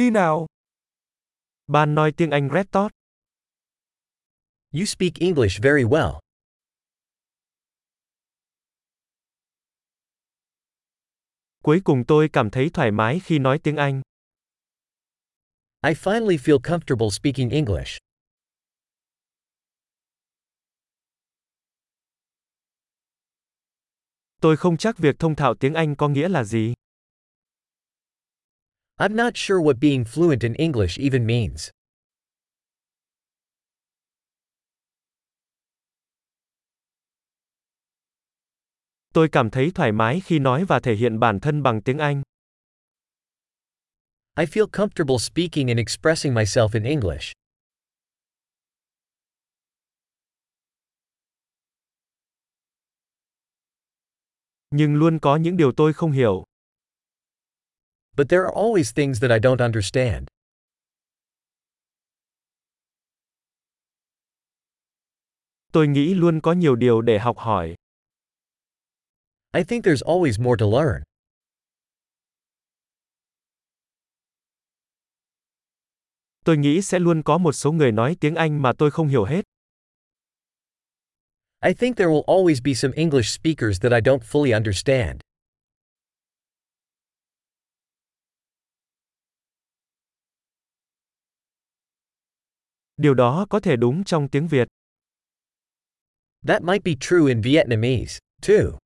Đi nào. Bạn nói tiếng Anh rất tốt. You speak English very well. Cuối cùng tôi cảm thấy thoải mái khi nói tiếng Anh. I finally feel comfortable speaking English. Tôi không chắc việc thông thạo tiếng Anh có nghĩa là gì. I'm not sure what being fluent in English even means. Tôi cảm thấy thoải mái khi nói và thể hiện bản thân bằng tiếng Anh. I feel comfortable speaking and expressing myself in English. Nhưng luôn có những điều tôi không hiểu. But there are always things that I don't understand. Tôi nghĩ luôn có nhiều điều để học hỏi. I think there's always more to learn. Tôi nghĩ sẽ luôn có một số người nói tiếng Anh mà tôi không hiểu hết. I think there will always be some English speakers that I don't fully understand. Điều đó có thể đúng trong tiếng Việt. That might be true in Vietnamese, too.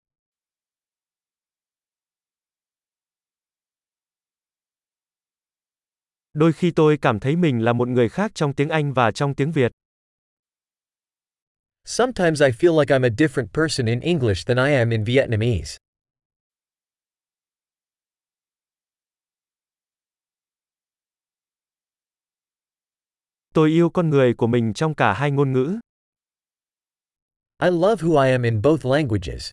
Đôi khi tôi cảm thấy mình là một người khác trong tiếng Anh và trong tiếng Việt. Sometimes I feel like I'm a different person in English than I am in Vietnamese. Tôi yêu con người của mình trong cả hai ngôn ngữ. I love who I am in both languages.